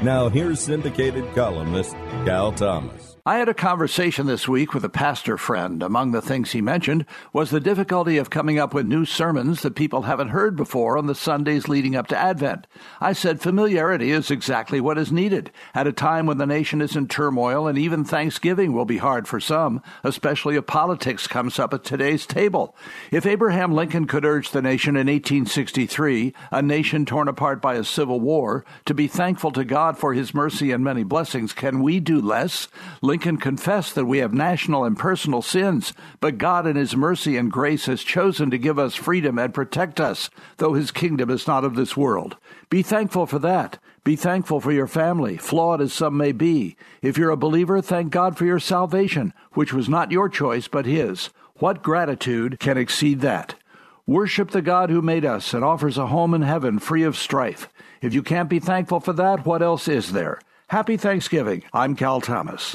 Now, here's syndicated columnist Cal Thomas. I had a conversation this week with a pastor friend. Among the things he mentioned was the difficulty of coming up with new sermons that people haven't heard before on the Sundays leading up to Advent. I said familiarity is exactly what is needed at a time when the nation is in turmoil and even Thanksgiving will be hard for some, especially if politics comes up at today's table. If Abraham Lincoln could urge the nation in 1863, a nation torn apart by a civil war, to be thankful to God for his mercy and many blessings, can we do less? Lincoln confessed that we have national and personal sins, but God in His mercy and grace has chosen to give us freedom and protect us, though His kingdom is not of this world. Be thankful for that. Be thankful for your family, flawed as some may be. If you're a believer, thank God for your salvation, which was not your choice, but His. What gratitude can exceed that? Worship the God who made us and offers a home in heaven free of strife. If you can't be thankful for that, what else is there? Happy Thanksgiving. I'm Cal Thomas.